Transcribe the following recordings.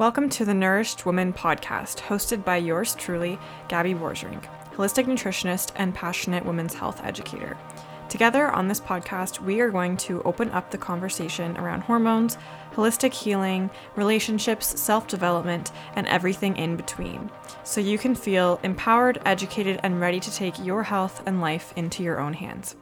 Welcome to the Nourished Woman podcast, hosted by yours truly, Gabby Borgerink, holistic nutritionist and passionate women's health educator. Together on this podcast, we are going to open up the conversation around hormones, holistic healing, relationships, self development, and everything in between, so you can feel empowered, educated, and ready to take your health and life into your own hands.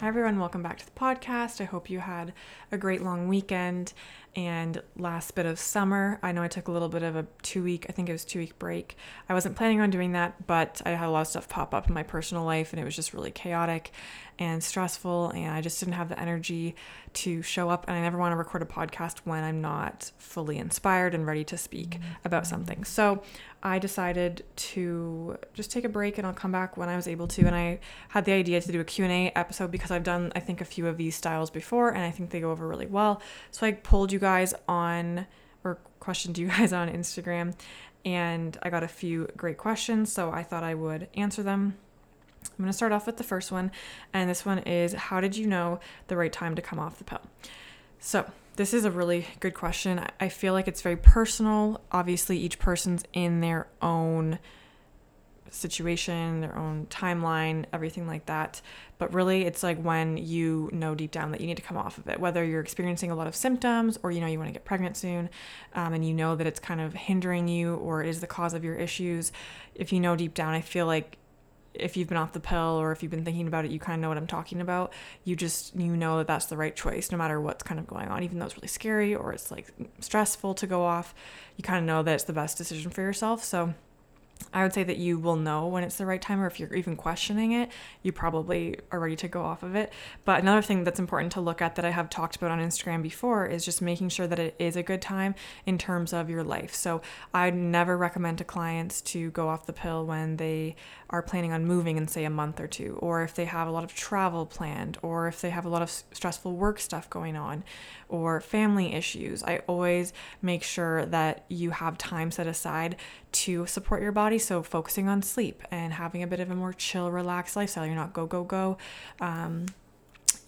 Hi, everyone. Welcome back to the podcast. I hope you had a great long weekend and last bit of summer. I know I took a little bit of a two week, I think it was two week break. I wasn't planning on doing that, but I had a lot of stuff pop up in my personal life and it was just really chaotic and stressful. And I just didn't have the energy to show up. And I never want to record a podcast when I'm not fully inspired and ready to speak mm-hmm. about something. So I decided to just take a break and I'll come back when I was able to. And I had the idea to do a Q&A episode because I've done, I think, a few of these styles before and I think they go over really well. So I pulled you guys on or questioned you guys on Instagram and I got a few great questions, so I thought I would answer them. I'm going to start off with the first one, and this one is How did you know the right time to come off the pill? So, this is a really good question. I feel like it's very personal. Obviously, each person's in their own situation, their own timeline, everything like that. But really, it's like when you know deep down that you need to come off of it, whether you're experiencing a lot of symptoms or you know you want to get pregnant soon um, and you know that it's kind of hindering you or is the cause of your issues. If you know deep down, I feel like if you've been off the pill or if you've been thinking about it, you kind of know what I'm talking about. You just, you know that that's the right choice no matter what's kind of going on, even though it's really scary or it's like stressful to go off. You kind of know that it's the best decision for yourself. So, I would say that you will know when it's the right time, or if you're even questioning it, you probably are ready to go off of it. But another thing that's important to look at that I have talked about on Instagram before is just making sure that it is a good time in terms of your life. So I never recommend to clients to go off the pill when they are planning on moving in, say, a month or two, or if they have a lot of travel planned, or if they have a lot of stressful work stuff going on, or family issues. I always make sure that you have time set aside to support your body. So, focusing on sleep and having a bit of a more chill, relaxed lifestyle. You're not go, go, go. Um,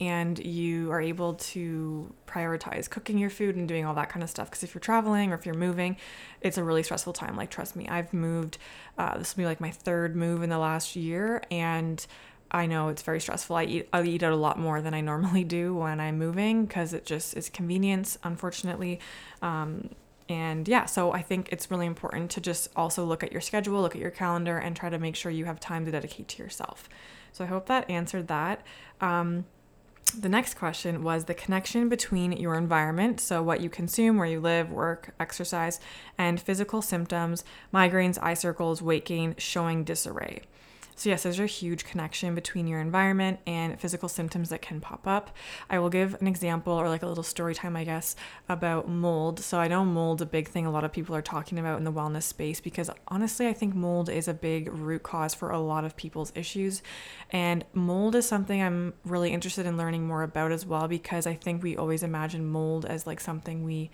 and you are able to prioritize cooking your food and doing all that kind of stuff. Because if you're traveling or if you're moving, it's a really stressful time. Like, trust me, I've moved, uh, this will be like my third move in the last year. And I know it's very stressful. I eat I eat out a lot more than I normally do when I'm moving because it just is convenience, unfortunately. Um, and yeah, so I think it's really important to just also look at your schedule, look at your calendar, and try to make sure you have time to dedicate to yourself. So I hope that answered that. Um, the next question was the connection between your environment, so what you consume, where you live, work, exercise, and physical symptoms, migraines, eye circles, weight gain, showing disarray. So, yes, there's a huge connection between your environment and physical symptoms that can pop up. I will give an example or like a little story time, I guess, about mold. So, I know mold's a big thing a lot of people are talking about in the wellness space because honestly, I think mold is a big root cause for a lot of people's issues. And mold is something I'm really interested in learning more about as well because I think we always imagine mold as like something we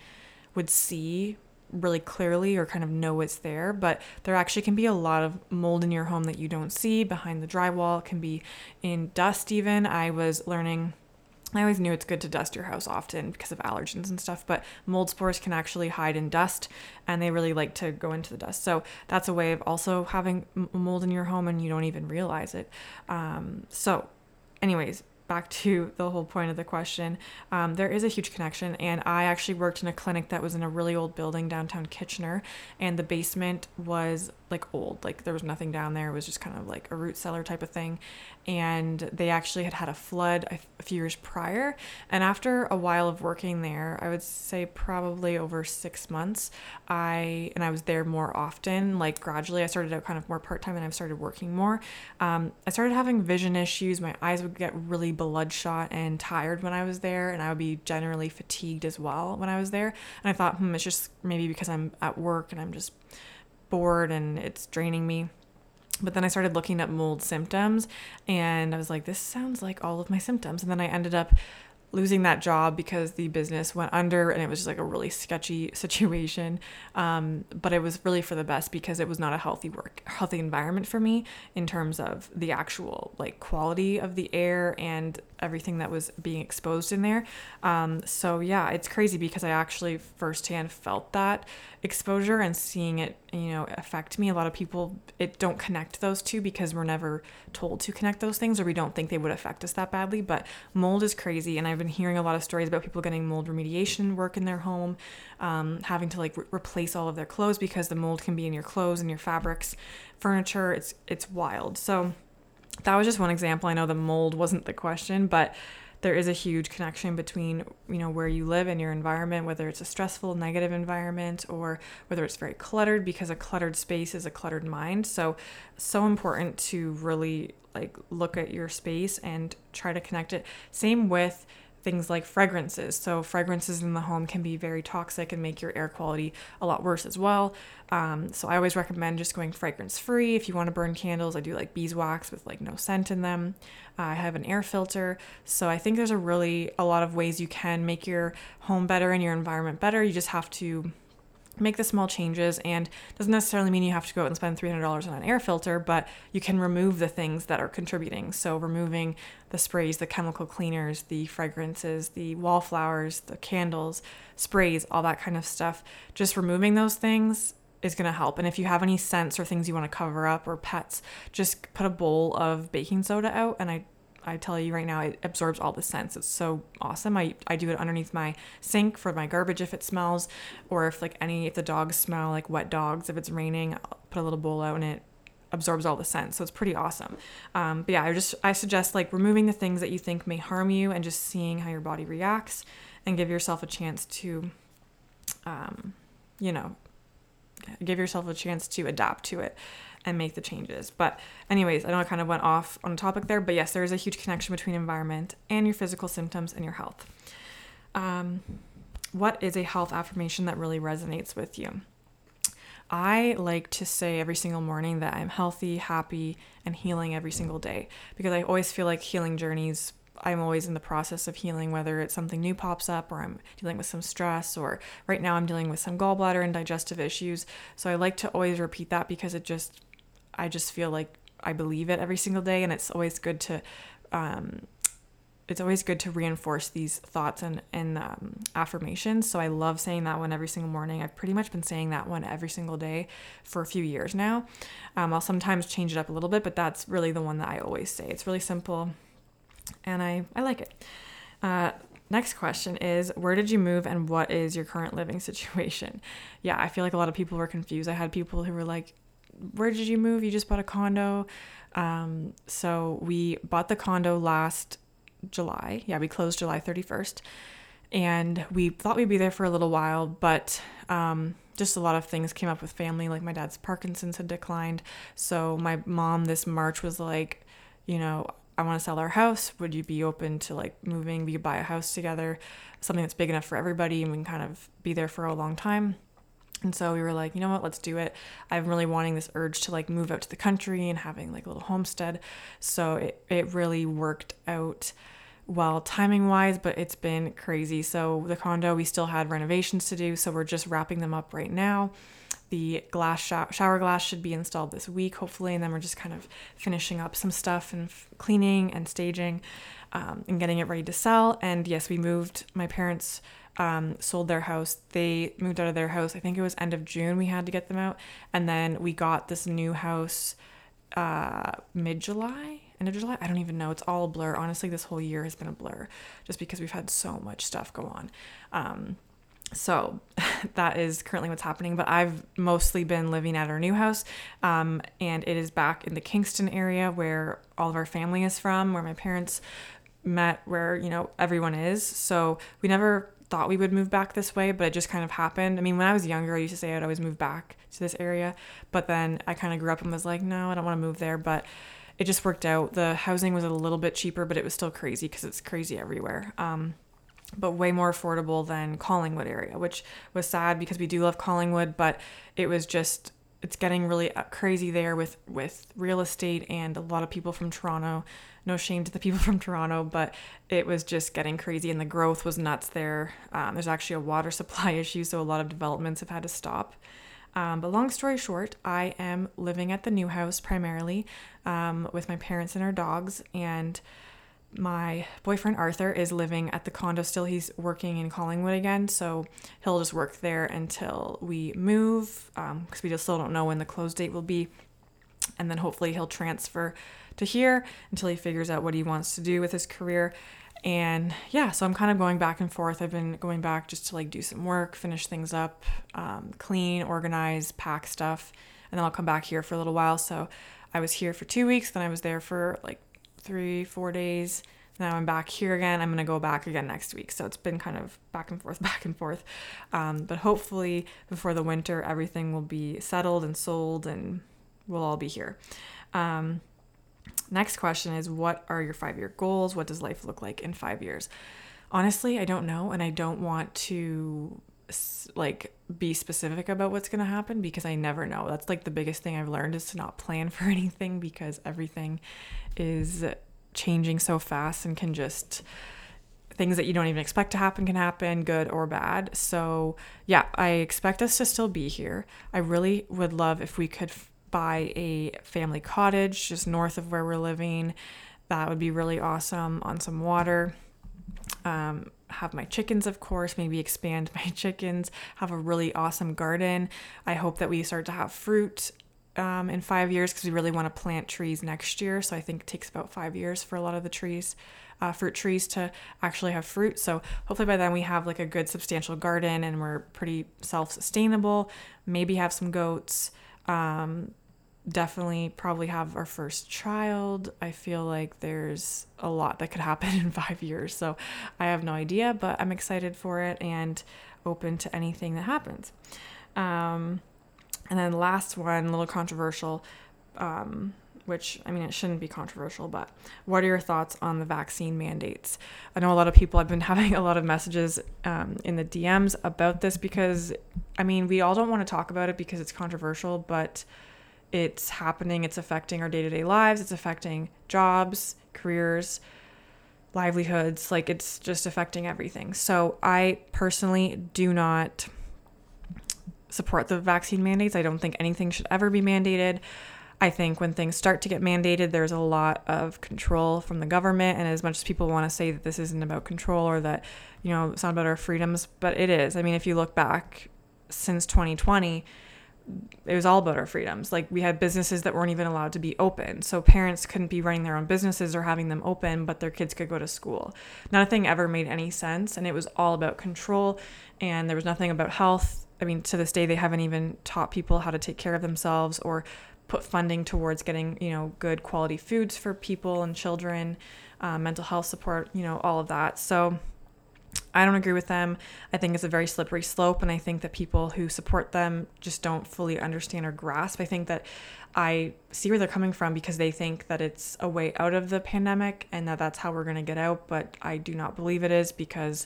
would see really clearly or kind of know it's there, but there actually can be a lot of mold in your home that you don't see behind the drywall. It can be in dust, even. I was learning. I always knew it's good to dust your house often because of allergens and stuff, but mold spores can actually hide in dust and they really like to go into the dust. So that's a way of also having mold in your home and you don't even realize it. Um, so, anyways, back to the whole point of the question, um, there is a huge connection. And I actually worked in a clinic that was in a really old building downtown Kitchener, and the basement was like old. Like there was nothing down there. It was just kind of like a root cellar type of thing. And they actually had had a flood a, few years prior. And after a while of working there, I would say probably over six months, I, and I was there more often, like gradually I started out kind of more part time and i've started working more. Um, I started having vision issues. My eyes would get really bloodshot and tired when I was there. And I would be generally fatigued as well when I was there. And I thought, hmm, it's just maybe because I'm at work and I'm just bored and it's draining me. But then I started looking up mold symptoms and I was like, this sounds like all of my symptoms. And then I ended up losing that job because the business went under and it was just like a really sketchy situation. Um, but it was really for the best because it was not a healthy work, healthy environment for me in terms of the actual like quality of the air and everything that was being exposed in there. Um, so yeah, it's crazy because I actually firsthand felt that exposure and seeing it, you know, affect me. A lot of people it don't connect those two because we're never told to connect those things or we don't think they would affect us that badly. But mold is crazy, and I've been hearing a lot of stories about people getting mold remediation work in their home, um, having to like re- replace all of their clothes because the mold can be in your clothes and your fabrics, furniture. It's it's wild. So that was just one example. I know the mold wasn't the question, but there is a huge connection between you know where you live and your environment whether it's a stressful negative environment or whether it's very cluttered because a cluttered space is a cluttered mind so so important to really like look at your space and try to connect it same with things like fragrances. So, fragrances in the home can be very toxic and make your air quality a lot worse as well. Um, so, I always recommend just going fragrance free. If you want to burn candles, I do like beeswax with like no scent in them. Uh, I have an air filter. So, I think there's a really a lot of ways you can make your home better and your environment better. You just have to make the small changes and doesn't necessarily mean you have to go out and spend $300 on an air filter but you can remove the things that are contributing. So removing the sprays the chemical cleaners the fragrances the wallflowers the candles sprays all that kind of stuff just removing those things is going to help. And if you have any scents or things you want to cover up or pets just put a bowl of baking soda out and i I tell you right now, it absorbs all the scents. It's so awesome. I, I do it underneath my sink for my garbage if it smells, or if like any if the dogs smell like wet dogs. If it's raining, I'll put a little bowl out and it absorbs all the scents. So it's pretty awesome. Um, but yeah, I just I suggest like removing the things that you think may harm you and just seeing how your body reacts, and give yourself a chance to, um, you know, give yourself a chance to adapt to it and make the changes. But, anyways, I know I kind of went off on a topic there, but yes, there is a huge connection between environment and your physical symptoms and your health. Um, what is a health affirmation that really resonates with you? I like to say every single morning that I'm healthy, happy, and healing every single day because I always feel like healing journeys I'm always in the process of healing, whether it's something new pops up or I'm dealing with some stress, or right now I'm dealing with some gallbladder and digestive issues. So I like to always repeat that because it just I just feel like I believe it every single day, and it's always good to. Um, it's always good to reinforce these thoughts and, and um, affirmations. So I love saying that one every single morning. I've pretty much been saying that one every single day for a few years now. Um, I'll sometimes change it up a little bit, but that's really the one that I always say. It's really simple and I, I like it. Uh, next question is Where did you move and what is your current living situation? Yeah, I feel like a lot of people were confused. I had people who were like, where did you move? You just bought a condo. Um, so we bought the condo last July. Yeah, we closed July 31st. And we thought we'd be there for a little while, but um, just a lot of things came up with family. Like my dad's Parkinson's had declined. So my mom this March was like, you know, I want to sell our house. Would you be open to like moving? We could buy a house together, something that's big enough for everybody and we can kind of be there for a long time. And so we were like, you know what, let's do it. I'm really wanting this urge to like move out to the country and having like a little homestead. So it, it really worked out well timing wise, but it's been crazy. So the condo, we still had renovations to do. So we're just wrapping them up right now. The glass shower glass should be installed this week, hopefully. And then we're just kind of finishing up some stuff and f- cleaning and staging um, and getting it ready to sell. And yes, we moved my parents' um, sold their house. They moved out of their house. I think it was end of June we had to get them out. And then we got this new house uh, mid July, end of July. I don't even know. It's all a blur. Honestly, this whole year has been a blur just because we've had so much stuff go on. Um, so that is currently what's happening. But I've mostly been living at our new house, um, and it is back in the Kingston area where all of our family is from, where my parents met, where you know everyone is. So we never thought we would move back this way, but it just kind of happened. I mean, when I was younger, I used to say I'd always move back to this area, but then I kind of grew up and was like, no, I don't want to move there. But it just worked out. The housing was a little bit cheaper, but it was still crazy because it's crazy everywhere. Um, but way more affordable than Collingwood area, which was sad because we do love Collingwood, but it was just it's getting really uh, crazy there with with real estate and a lot of people from Toronto. No shame to the people from Toronto, but it was just getting crazy and the growth was nuts there. Um, there's actually a water supply issue, so a lot of developments have had to stop. Um, but long story short, I am living at the new house primarily um, with my parents and our dogs, and my boyfriend Arthur is living at the condo still. He's working in Collingwood again, so he'll just work there until we move because um, we just still don't know when the close date will be. And then hopefully he'll transfer to here until he figures out what he wants to do with his career. And yeah, so I'm kind of going back and forth. I've been going back just to like do some work, finish things up, um, clean, organize, pack stuff, and then I'll come back here for a little while. So I was here for two weeks, then I was there for like three, four days. Now I'm back here again. I'm gonna go back again next week. So it's been kind of back and forth, back and forth. Um, but hopefully before the winter, everything will be settled and sold, and we'll all be here. Um, next question is What are your five year goals? What does life look like in five years? Honestly, I don't know, and I don't want to like be specific about what's going to happen because I never know. That's like the biggest thing I've learned is to not plan for anything because everything is changing so fast and can just things that you don't even expect to happen can happen, good or bad. So, yeah, I expect us to still be here. I really would love if we could buy a family cottage just north of where we're living. That would be really awesome on some water. Um, have my chickens, of course, maybe expand my chickens, have a really awesome garden. I hope that we start to have fruit um, in five years because we really want to plant trees next year. So I think it takes about five years for a lot of the trees, uh, fruit trees, to actually have fruit. So hopefully by then we have like a good substantial garden and we're pretty self sustainable. Maybe have some goats. Um, definitely probably have our first child. I feel like there's a lot that could happen in five years. So I have no idea, but I'm excited for it and open to anything that happens. Um, and then last one, a little controversial, um, which I mean, it shouldn't be controversial, but what are your thoughts on the vaccine mandates? I know a lot of people have been having a lot of messages um, in the DMs about this because, I mean, we all don't want to talk about it because it's controversial, but it's happening. It's affecting our day to day lives. It's affecting jobs, careers, livelihoods. Like it's just affecting everything. So I personally do not support the vaccine mandates. I don't think anything should ever be mandated. I think when things start to get mandated, there's a lot of control from the government. And as much as people want to say that this isn't about control or that, you know, it's not about our freedoms, but it is. I mean, if you look back since 2020, it was all about our freedoms. Like we had businesses that weren't even allowed to be open. So parents couldn't be running their own businesses or having them open, but their kids could go to school. Nothing ever made any sense. And it was all about control. And there was nothing about health. I mean, to this day, they haven't even taught people how to take care of themselves or put funding towards getting, you know, good quality foods for people and children, uh, mental health support, you know, all of that. So I don't agree with them. I think it's a very slippery slope, and I think that people who support them just don't fully understand or grasp. I think that I see where they're coming from because they think that it's a way out of the pandemic and that that's how we're going to get out, but I do not believe it is because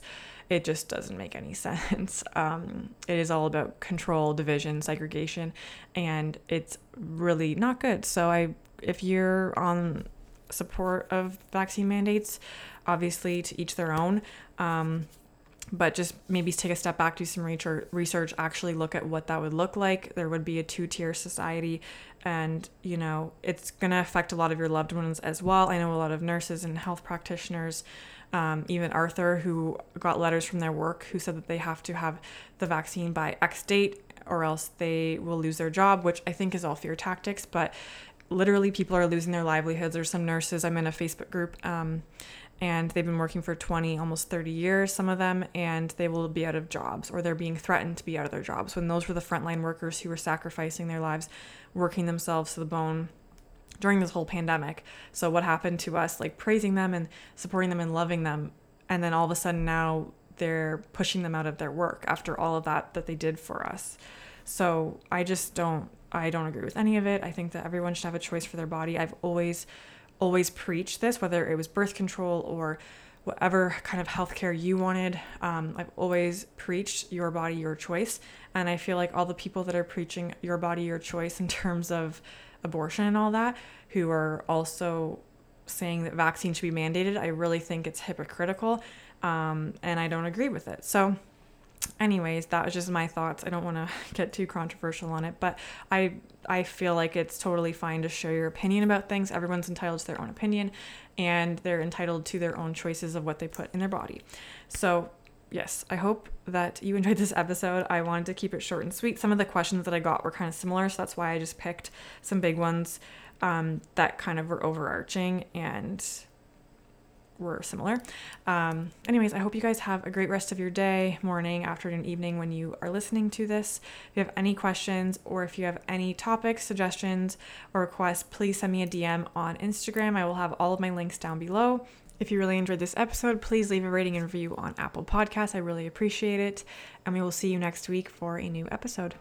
it just doesn't make any sense. Um, it is all about control, division, segregation, and it's really not good. So I, if you're on support of vaccine mandates, obviously to each their own. Um, but just maybe take a step back, do some research, actually look at what that would look like. There would be a two tier society, and you know, it's going to affect a lot of your loved ones as well. I know a lot of nurses and health practitioners, um, even Arthur, who got letters from their work who said that they have to have the vaccine by X date or else they will lose their job, which I think is all fear tactics. But literally, people are losing their livelihoods. There's some nurses, I'm in a Facebook group. Um, and they've been working for 20 almost 30 years some of them and they will be out of jobs or they're being threatened to be out of their jobs. When those were the frontline workers who were sacrificing their lives working themselves to the bone during this whole pandemic. So what happened to us like praising them and supporting them and loving them and then all of a sudden now they're pushing them out of their work after all of that that they did for us. So i just don't i don't agree with any of it. I think that everyone should have a choice for their body. I've always always preached this, whether it was birth control or whatever kind of healthcare you wanted. Um, I've always preached your body, your choice. And I feel like all the people that are preaching your body, your choice in terms of abortion and all that, who are also saying that vaccines should be mandated, I really think it's hypocritical. Um, and I don't agree with it. So, anyways, that was just my thoughts. I don't want to get too controversial on it, but I I feel like it's totally fine to share your opinion about things. Everyone's entitled to their own opinion and they're entitled to their own choices of what they put in their body. So, yes, I hope that you enjoyed this episode. I wanted to keep it short and sweet. Some of the questions that I got were kind of similar, so that's why I just picked some big ones um, that kind of were overarching and were similar. Um, anyways, I hope you guys have a great rest of your day, morning, afternoon, evening when you are listening to this. If you have any questions or if you have any topics, suggestions, or requests, please send me a DM on Instagram. I will have all of my links down below. If you really enjoyed this episode, please leave a rating and review on Apple Podcasts. I really appreciate it. And we will see you next week for a new episode.